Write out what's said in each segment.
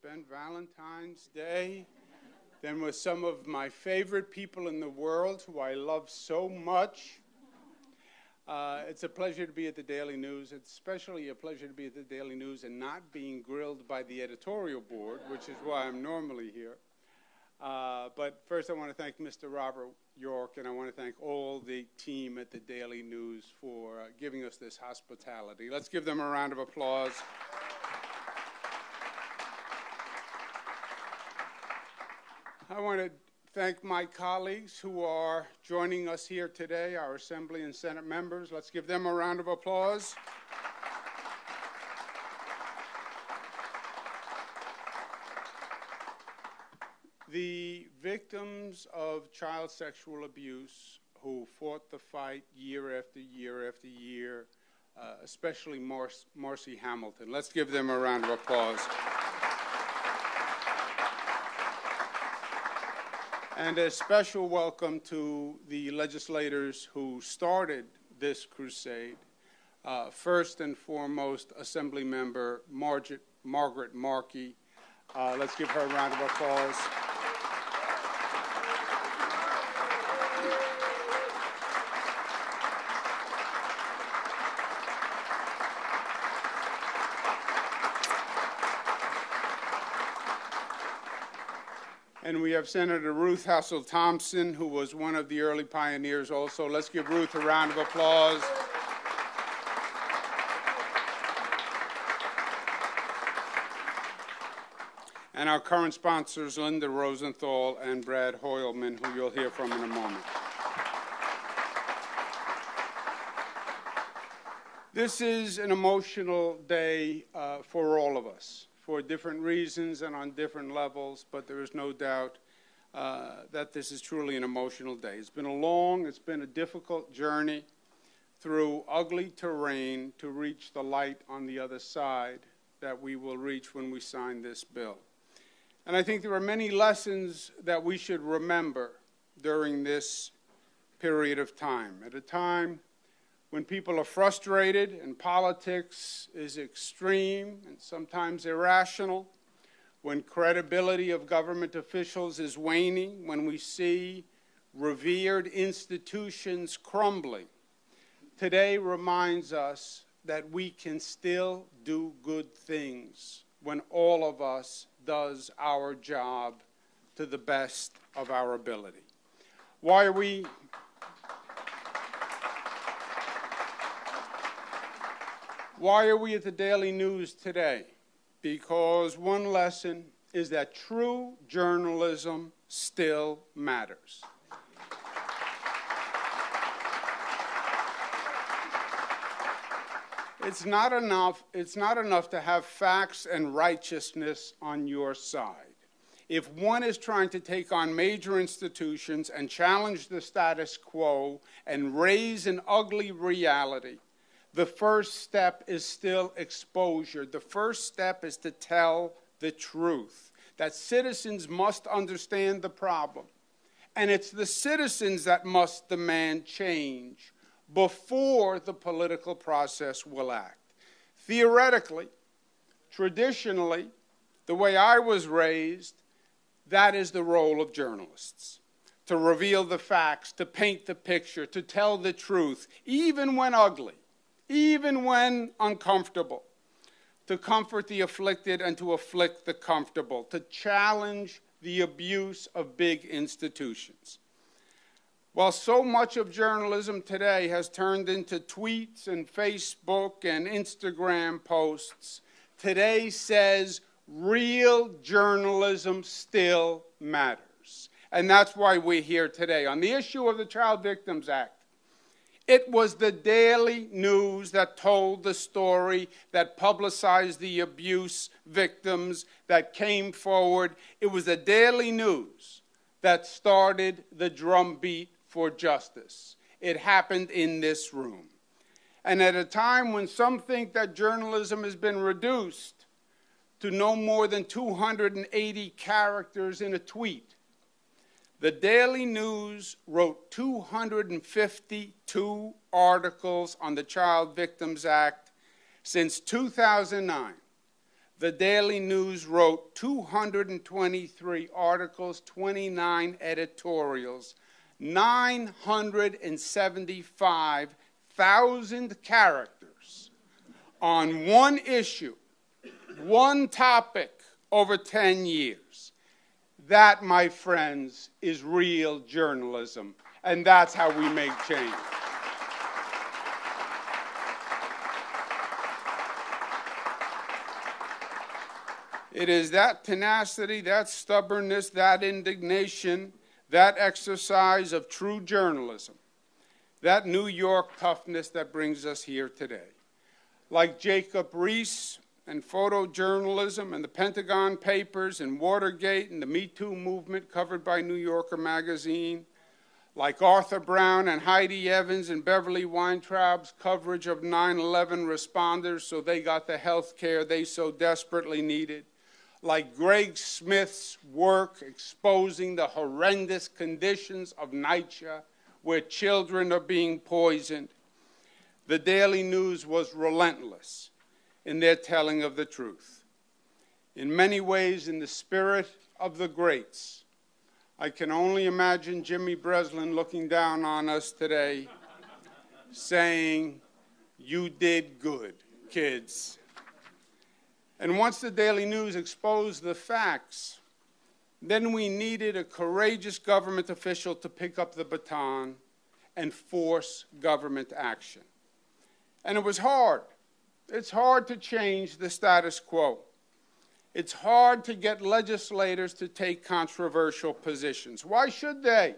Spend Valentine's Day than with some of my favorite people in the world who I love so much. Uh, it's a pleasure to be at the Daily News. It's especially a pleasure to be at the Daily News and not being grilled by the editorial board, which is why I'm normally here. Uh, but first, I want to thank Mr. Robert York, and I want to thank all the team at the Daily News for uh, giving us this hospitality. Let's give them a round of applause. I want to thank my colleagues who are joining us here today, our Assembly and Senate members. Let's give them a round of applause. The victims of child sexual abuse who fought the fight year after year after year, uh, especially Mar- Marci Hamilton. Let's give them a round of applause. And a special welcome to the legislators who started this crusade. Uh, first and foremost, Assembly Member Margaret, Margaret Markey. Uh, let's give her a round of applause. And we have Senator Ruth Hassell Thompson, who was one of the early pioneers also. Let's give Ruth a round of applause. And our current sponsors, Linda Rosenthal and Brad Hoylman, who you'll hear from in a moment. This is an emotional day uh, for all of us for different reasons and on different levels, but there is no doubt uh, that this is truly an emotional day. It's been a long, it's been a difficult journey through ugly terrain to reach the light on the other side that we will reach when we sign this bill. And I think there are many lessons that we should remember during this period of time. At a time when people are frustrated and politics is extreme and sometimes irrational, when credibility of government officials is waning, when we see revered institutions crumbling, today reminds us that we can still do good things when all of us does our job to the best of our ability. Why are we Why are we at the Daily News today? Because one lesson is that true journalism still matters. It's not enough, it's not enough to have facts and righteousness on your side. If one is trying to take on major institutions and challenge the status quo and raise an ugly reality, the first step is still exposure. The first step is to tell the truth that citizens must understand the problem. And it's the citizens that must demand change before the political process will act. Theoretically, traditionally, the way I was raised, that is the role of journalists to reveal the facts, to paint the picture, to tell the truth, even when ugly even when uncomfortable, to comfort the afflicted and to afflict the comfortable, to challenge the abuse of big institutions. While so much of journalism today has turned into tweets and Facebook and Instagram posts, today says real journalism still matters. And that's why we're here today. On the issue of the Child Victims Act, It was the daily news that told the story, that publicized the abuse victims, that came forward. It was the daily news that started the drumbeat for justice. It happened in this room. And at a time when some think that journalism has been reduced to no more than 280 characters in a tweet, the Daily News wrote 252 articles on the Child Victims Act since 2009. The Daily News wrote 223 articles, 29 editorials, 975,000 characters on one issue, one topic over 10 years. That, my friends, is real journalism, and that's how we make change. It is that tenacity, that stubbornness, that indignation, that exercise of true journalism, that New York toughness that brings us here today. Like Jacob Riis and photojournalism and the Pentagon Papers and Watergate and the Me Too movement covered by New Yorker magazine, like Arthur Browne and Heidi Evans and Beverly Weintraub's coverage of 9 11 responders so they got the health care they so desperately needed like Greg Smith's work exposing the horrendous conditions of NYCHA, where children are being poisoned, the Daily News was relentless in their telling of the truth. In many ways, in the spirit of the greats, I can only imagine Jimmy Breslin looking down on us today saying, You did good, kids. And once the Daily News exposed the facts, then we needed a courageous government official to pick up the baton and force government action. And it was hard. It's hard to change the status quo. It's hard to get legislators to take controversial positions. Why should they?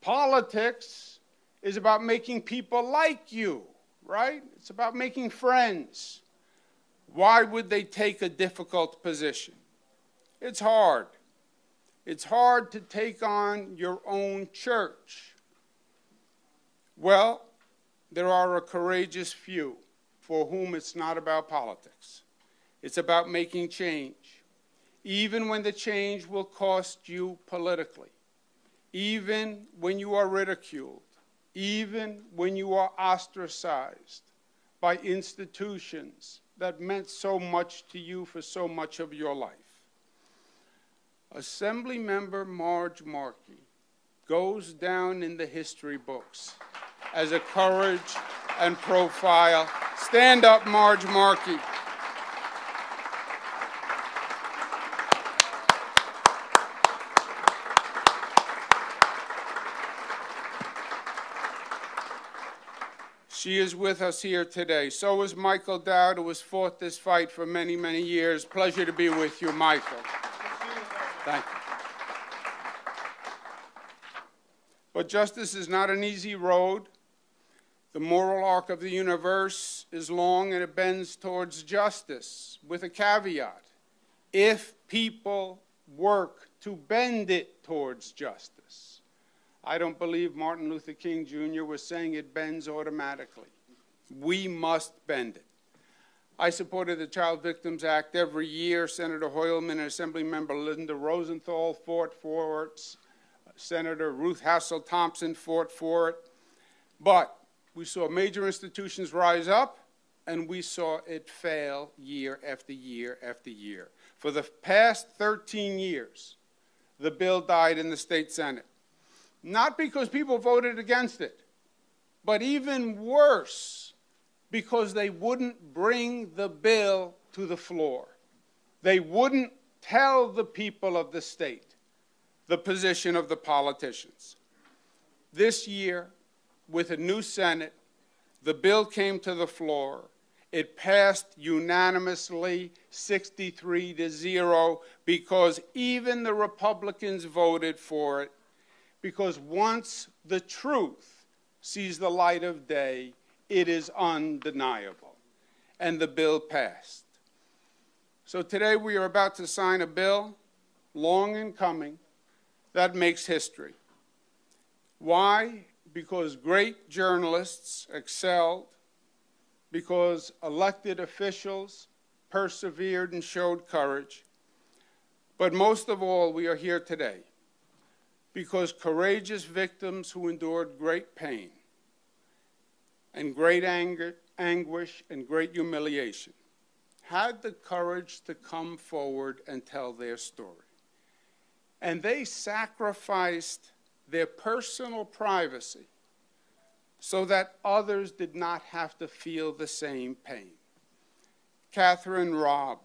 Politics is about making people like you, right? It's about making friends. Why would they take a difficult position? It's hard. It's hard to take on your own church. Well, there are a courageous few for whom it's not about politics. It's about making change, even when the change will cost you politically, even when you are ridiculed, even when you are ostracized by institutions that meant so much to you for so much of your life. Assembly member Marge Markey goes down in the history books as a courage and profile. Stand up, Marge Markey. She is with us here today. So is Michael Dowd, who has fought this fight for many, many years. Pleasure to be with you, Michael. Thank you. But justice is not an easy road. The moral arc of the universe is long and it bends towards justice, with a caveat. If people work to bend it towards justice. I don't believe Martin Luther King Jr. was saying it bends automatically. We must bend it. I supported the Child Victims Act every year. Senator Hoylman and Assemblymember Linda Rosenthal fought for it. Senator Ruth Hassell Thompson fought for it. But we saw major institutions rise up, and we saw it fail year after year after year. For the past 13 years, the bill died in the state Senate. Not because people voted against it, but even worse, because they wouldn't bring the bill to the floor. They wouldn't tell the people of the state the position of the politicians. This year, with a new Senate, the bill came to the floor. It passed unanimously, 63 to 0, because even the Republicans voted for it because once the truth sees the light of day, it is undeniable. And the bill passed. So today we are about to sign a bill, long in coming, that makes history. Why? Because great journalists excelled, because elected officials persevered and showed courage. But most of all, we are here today because courageous victims who endured great pain and great anger, anguish and great humiliation had the courage to come forward and tell their story. And they sacrificed their personal privacy so that others did not have to feel the same pain. Kathryn Robb,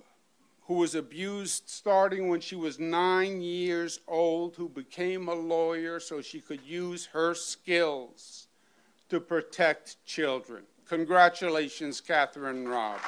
who was abused starting when she was nine years old, who became a lawyer so she could use her skills to protect children. Congratulations, Kathryn Robb.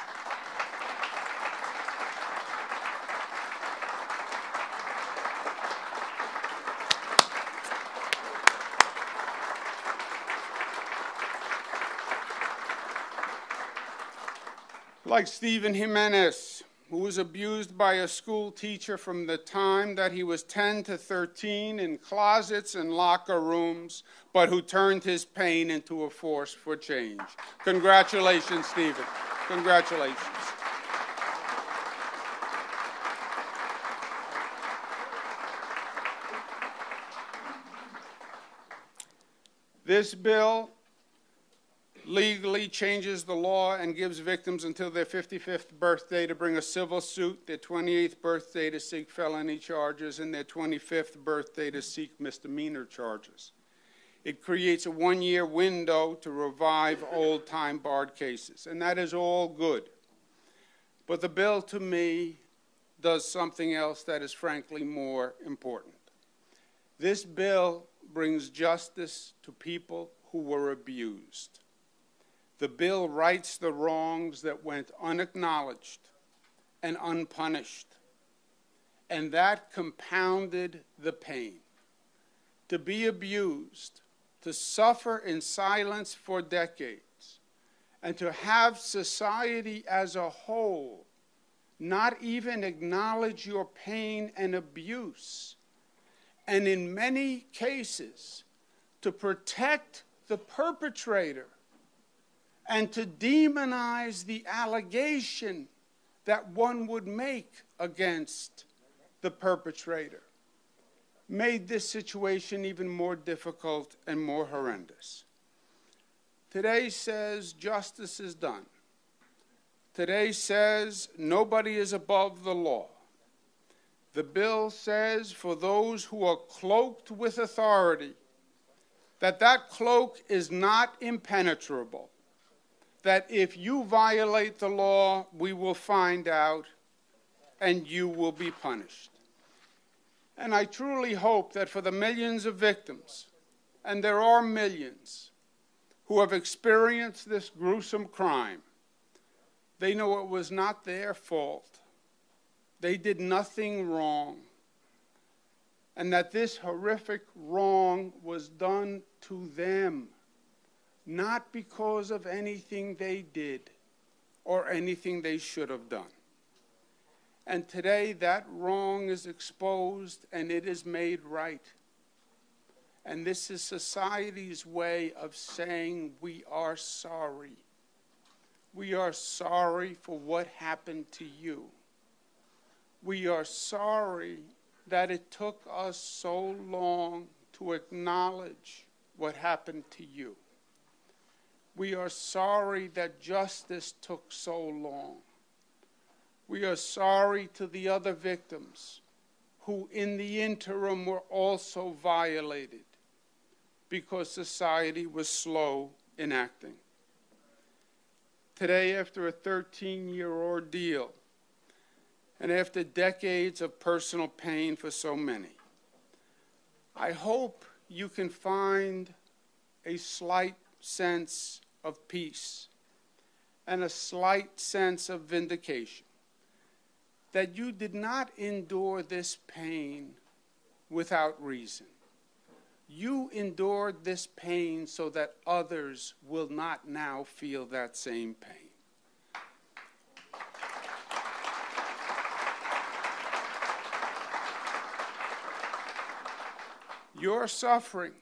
Like Stephen Jimenez, who was abused by a school teacher from the time that he was 10 to 13 in closets and locker rooms, but who turned his pain into a force for change. Congratulations, Stephen. Congratulations. This bill legally changes the law and gives victims until their 55th birthday to bring a civil suit, their 28th birthday to seek felony charges, and their 25th birthday to seek misdemeanor charges. It creates a one year window to revive old time barred cases, and that is all good. But the bill to me does something else that is frankly more important. This bill brings justice to people who were abused. The bill rights the wrongs that went unacknowledged and unpunished. And that compounded the pain. To be abused, to suffer in silence for decades, and to have society as a whole not even acknowledge your pain and abuse, and in many cases, to protect the perpetrator and to demonize the allegation that one would make against the perpetrator made this situation even more difficult and more horrendous. Today says justice is done. Today says nobody is above the law. The bill says for those who are cloaked with authority, that that cloak is not impenetrable that if you violate the law, we will find out and you will be punished. And I truly hope that for the millions of victims, and there are millions, who have experienced this gruesome crime, they know it was not their fault. They did nothing wrong. And that this horrific wrong was done to them not because of anything they did or anything they should have done. And today that wrong is exposed and it is made right. And this is society's way of saying we are sorry. We are sorry for what happened to you. We are sorry that it took us so long to acknowledge what happened to you. We are sorry that justice took so long. We are sorry to the other victims who, in the interim, were also violated because society was slow in acting. Today, after a 13 year ordeal, and after decades of personal pain for so many, I hope you can find a slight sense of peace and a slight sense of vindication that you did not endure this pain without reason. You endured this pain so that others will not now feel that same pain. Your suffering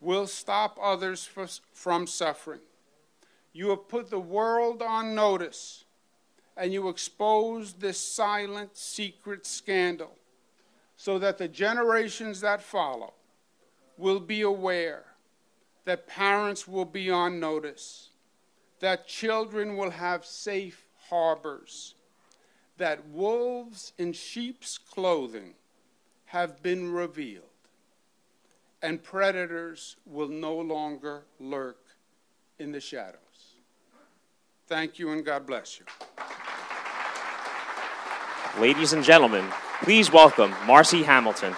will stop others from suffering. You have put the world on notice and you expose this silent, secret scandal so that the generations that follow will be aware, that parents will be on notice, that children will have safe harbors, that wolves in sheep's clothing have been revealed, and predators will no longer lurk in the shadows. Thank you and God bless you. Ladies and gentlemen, please welcome Marci Hamilton.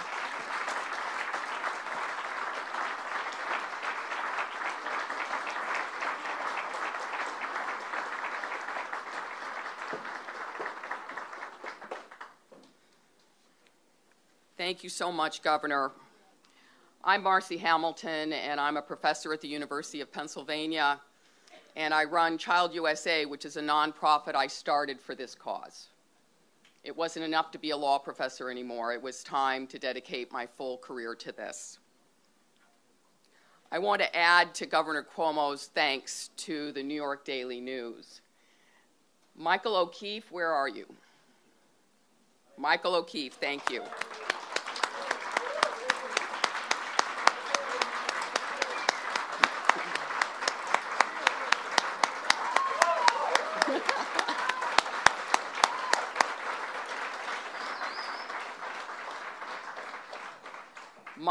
Thank you so much, Governor. I'm Marci Hamilton, and I'm a professor at the University of Pennsylvania, and I run Child USA, which is a nonprofit I started for this cause. It wasn't enough to be a law professor anymore. It was time to dedicate my full career to this. I want to add to Governor Cuomo's thanks to the New York Daily News. Michael O'Keefe, where are you? Michael O'Keefe, thank you.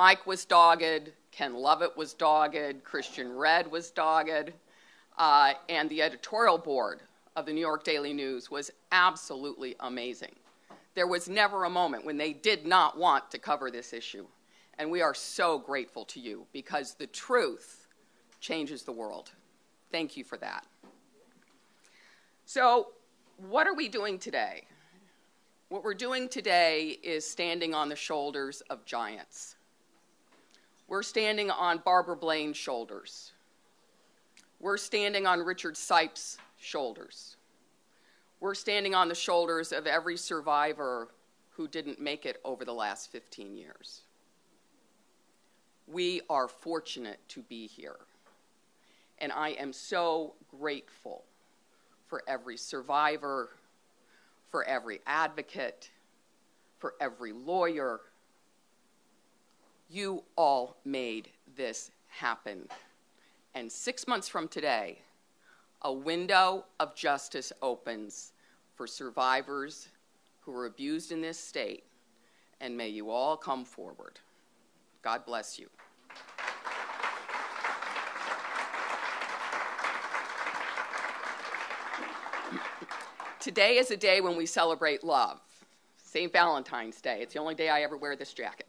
Mike was dogged, Ken Lovett was dogged, Christian Redd was dogged, uh, and the editorial board of the New York Daily News was absolutely amazing. There was never a moment when they did not want to cover this issue. And we are so grateful to you because the truth changes the world. Thank you for that. So, what are we doing today? What we're doing today is standing on the shoulders of giants. We're standing on Barbara Blaine's shoulders. We're standing on Richard Sipe's shoulders. We're standing on the shoulders of every survivor who didn't make it over the last 15 years. We are fortunate to be here. And I am so grateful for every survivor, for every advocate, for every lawyer, you all made this happen. And six months from today, a window of justice opens for survivors who were abused in this state. And may you all come forward. God bless you. Today is a day when we celebrate love. St. Valentine's Day. It's the only day I ever wear this jacket.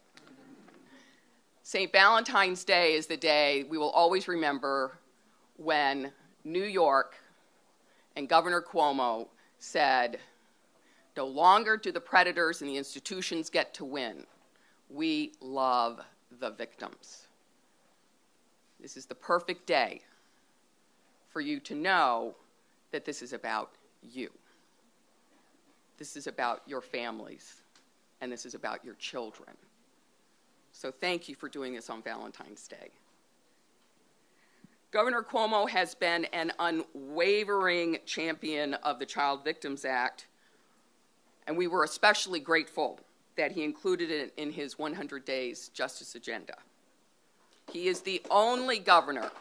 St. Valentine's Day is the day we will always remember when New York and Governor Cuomo said, No longer do the predators and the institutions get to win. We love the victims. This is the perfect day for you to know that this is about you. This is about your families, and this is about your children. So thank you for doing this on Valentine's Day. Governor Cuomo has been an unwavering champion of the Child Victims Act, and we were especially grateful that he included it in his 100 Days Justice Agenda. He is the only governor.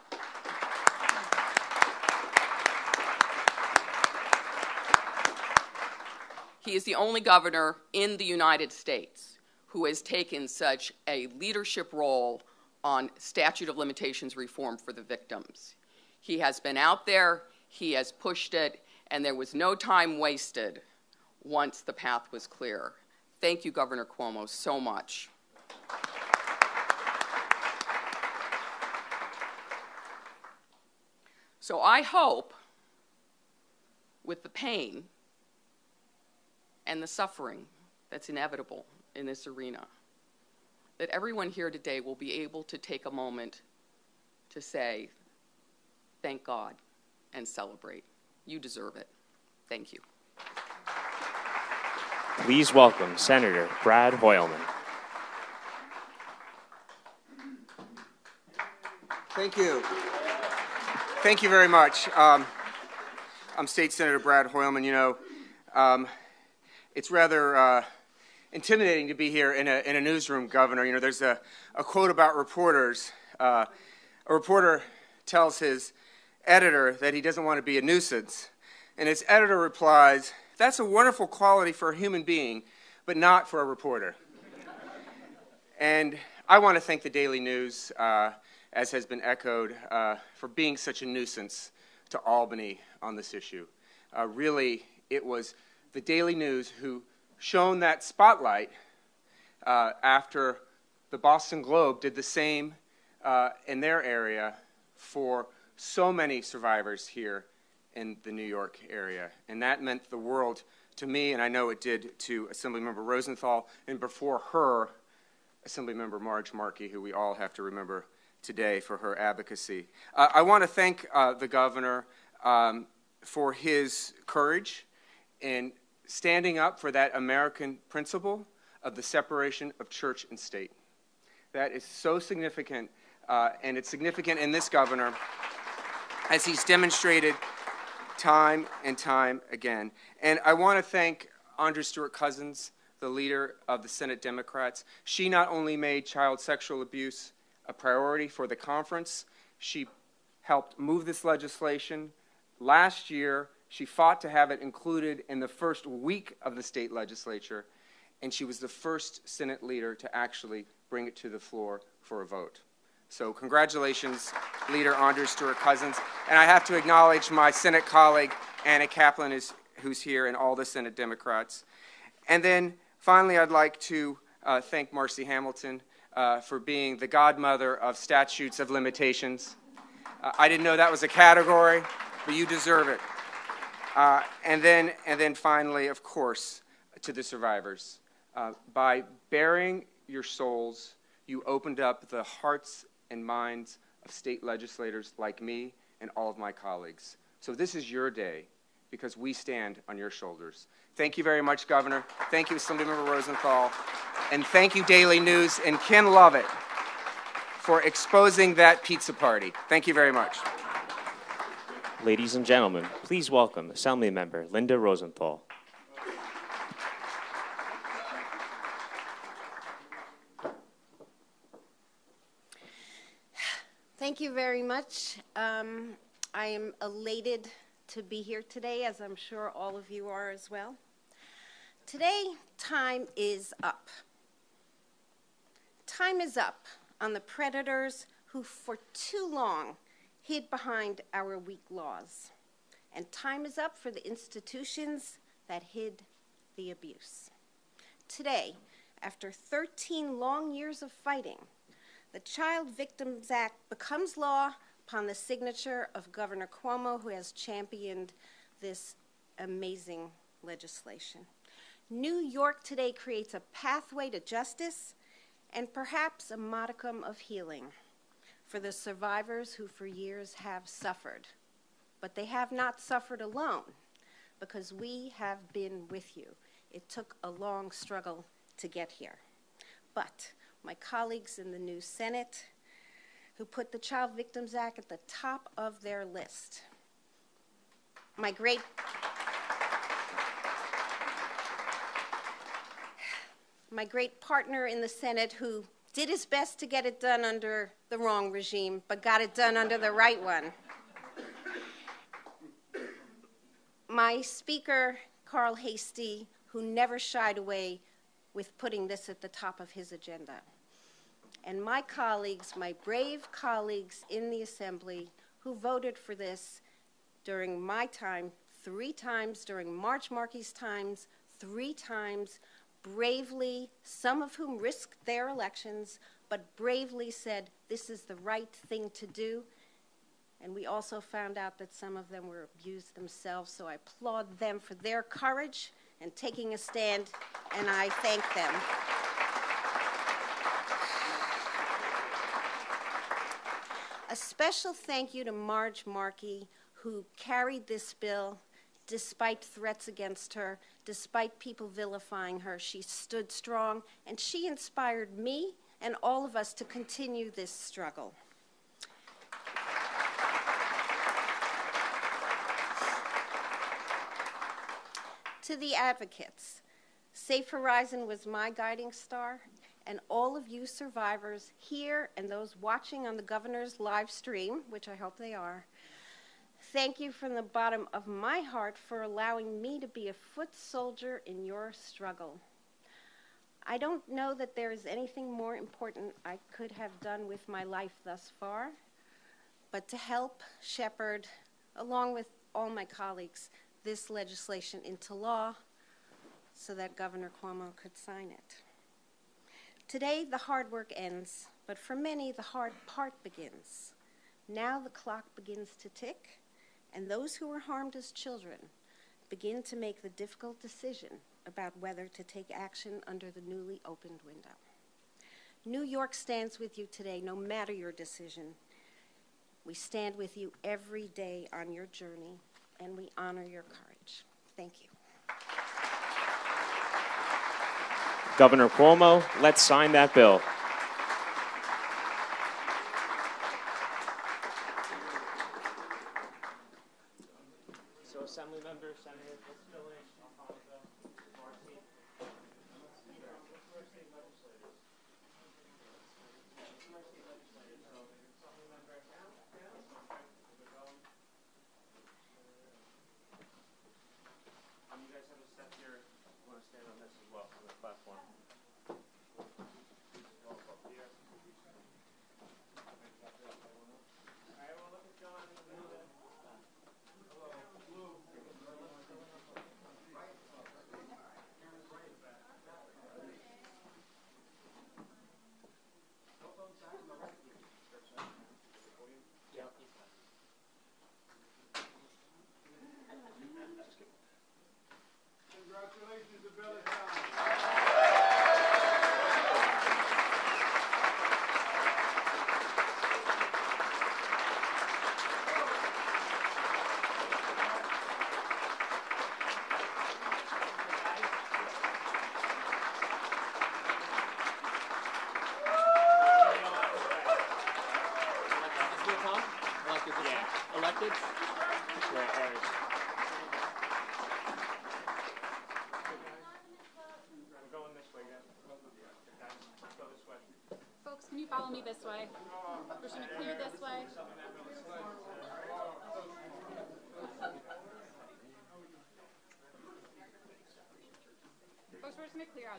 He is the only governor in the United States who has taken such a leadership role on statute of limitations reform for the victims. He has been out there, he has pushed it, and there was no time wasted once the path was clear. Thank you, Governor Cuomo, so much. So I hope, with the pain and the suffering that's inevitable in this arena. that everyone here today will be able to take a moment to say, thank God, and celebrate. You deserve it. Thank you. Please welcome Senator Brad Hoylman. Thank you. Thank you very much. Um, I'm State Senator Brad Hoylman. You know, um, it's rather uh, intimidating to be here in a, in a newsroom, Governor. You know, there's a, a quote about reporters. Uh, a reporter tells his editor that he doesn't want to be a nuisance, and his editor replies, That's a wonderful quality for a human being, but not for a reporter. and I want to thank the Daily News, uh, as has been echoed, uh, for being such a nuisance to Albany on this issue. Uh, really, it was the Daily News who shone that spotlight uh, after the Boston Globe did the same uh, in their area for so many survivors here in the New York area. And that meant the world to me, and I know it did to Assemblymember Rosenthal, and before her, Assemblymember Marge Markey, who we all have to remember today for her advocacy. Uh, I want to thank uh, the governor um, for his courage in standing up for that American principle of the separation of church and state. That is so significant, uh, and it's significant in this governor as he's demonstrated time and time again. And I want to thank Andrea Stewart Cousins, the leader of the Senate Democrats. She not only made child sexual abuse a priority for the conference, she helped move this legislation. Last year, she fought to have it included in the first week of the state legislature, and she was the first Senate leader to actually bring it to the floor for a vote. So, congratulations, Leader Andrea Stewart Cousins. And I have to acknowledge my Senate colleague, Anna Kaplan, is, who's here, and all the Senate Democrats. And then finally, I'd like to uh, thank Marci Hamilton uh, for being the godmother of statutes of limitations. Uh, I didn't know that was a category, but you deserve it. Uh, and then, and then finally, of course, to the survivors. Uh, by baring your souls, you opened up the hearts and minds of state legislators like me and all of my colleagues. So this is your day because we stand on your shoulders. Thank you very much, Governor. Thank you, Assemblymember Rosenthal. And thank you, Daily News and Ken Lovett, for exposing that pizza party. Thank you very much. Ladies and gentlemen, please welcome Assembly Member Linda Rosenthal. Thank you very much. Um, I am elated to be here today, as I'm sure all of you are as well. Today, time is up. Time is up on the predators who, for too long, hid behind our weak laws. And time is up for the institutions that hid the abuse. Today, after 13 long years of fighting, the Child Victims Act becomes law upon the signature of Governor Cuomo, who has championed this amazing legislation. New York today creates a pathway to justice and perhaps a modicum of healing for the survivors who for years have suffered. But they have not suffered alone because we have been with you. It took a long struggle to get here. But my colleagues in the new Senate, who put the Child Victims Act at the top of their list. My great my great partner in the Senate who did his best to get it done under the wrong regime, but got it done under the right one. My speaker, Carl Heastie, who never shied away with putting this at the top of his agenda. And my colleagues, my brave colleagues in the Assembly, who voted for this during my time, three times during Marge Markey's times, three times bravely, some of whom risked their elections, but bravely said, This is the right thing to do. And we also found out that some of them were abused themselves, so I applaud them for their courage and taking a stand, and I thank them. A special thank you to Marge Markey, who carried this bill despite threats against her, despite people vilifying her. She stood strong, and she inspired me and all of us to continue this struggle. to the advocates, Safe Horizon was my guiding star, and all of you survivors here and those watching on the governor's live stream, which I hope they are, thank you from the bottom of my heart for allowing me to be a foot soldier in your struggle. I don't know that there is anything more important I could have done with my life thus far, but to help shepherd, along with all my colleagues, this legislation into law so that Governor Cuomo could sign it. Today, the hard work ends, but for many, the hard part begins. Now the clock begins to tick, and those who were harmed as children begin to make the difficult decision about whether to take action under the newly opened window. New York stands with you today, no matter your decision. We stand with you every day on your journey, and we honor your courage. Thank you. Governor Cuomo, let's sign that bill.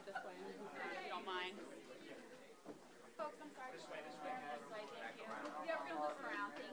This way, if you don't mind. Folks, I'm sorry. This way, this way. This way, thank you. Yeah, we're gonna move around, thank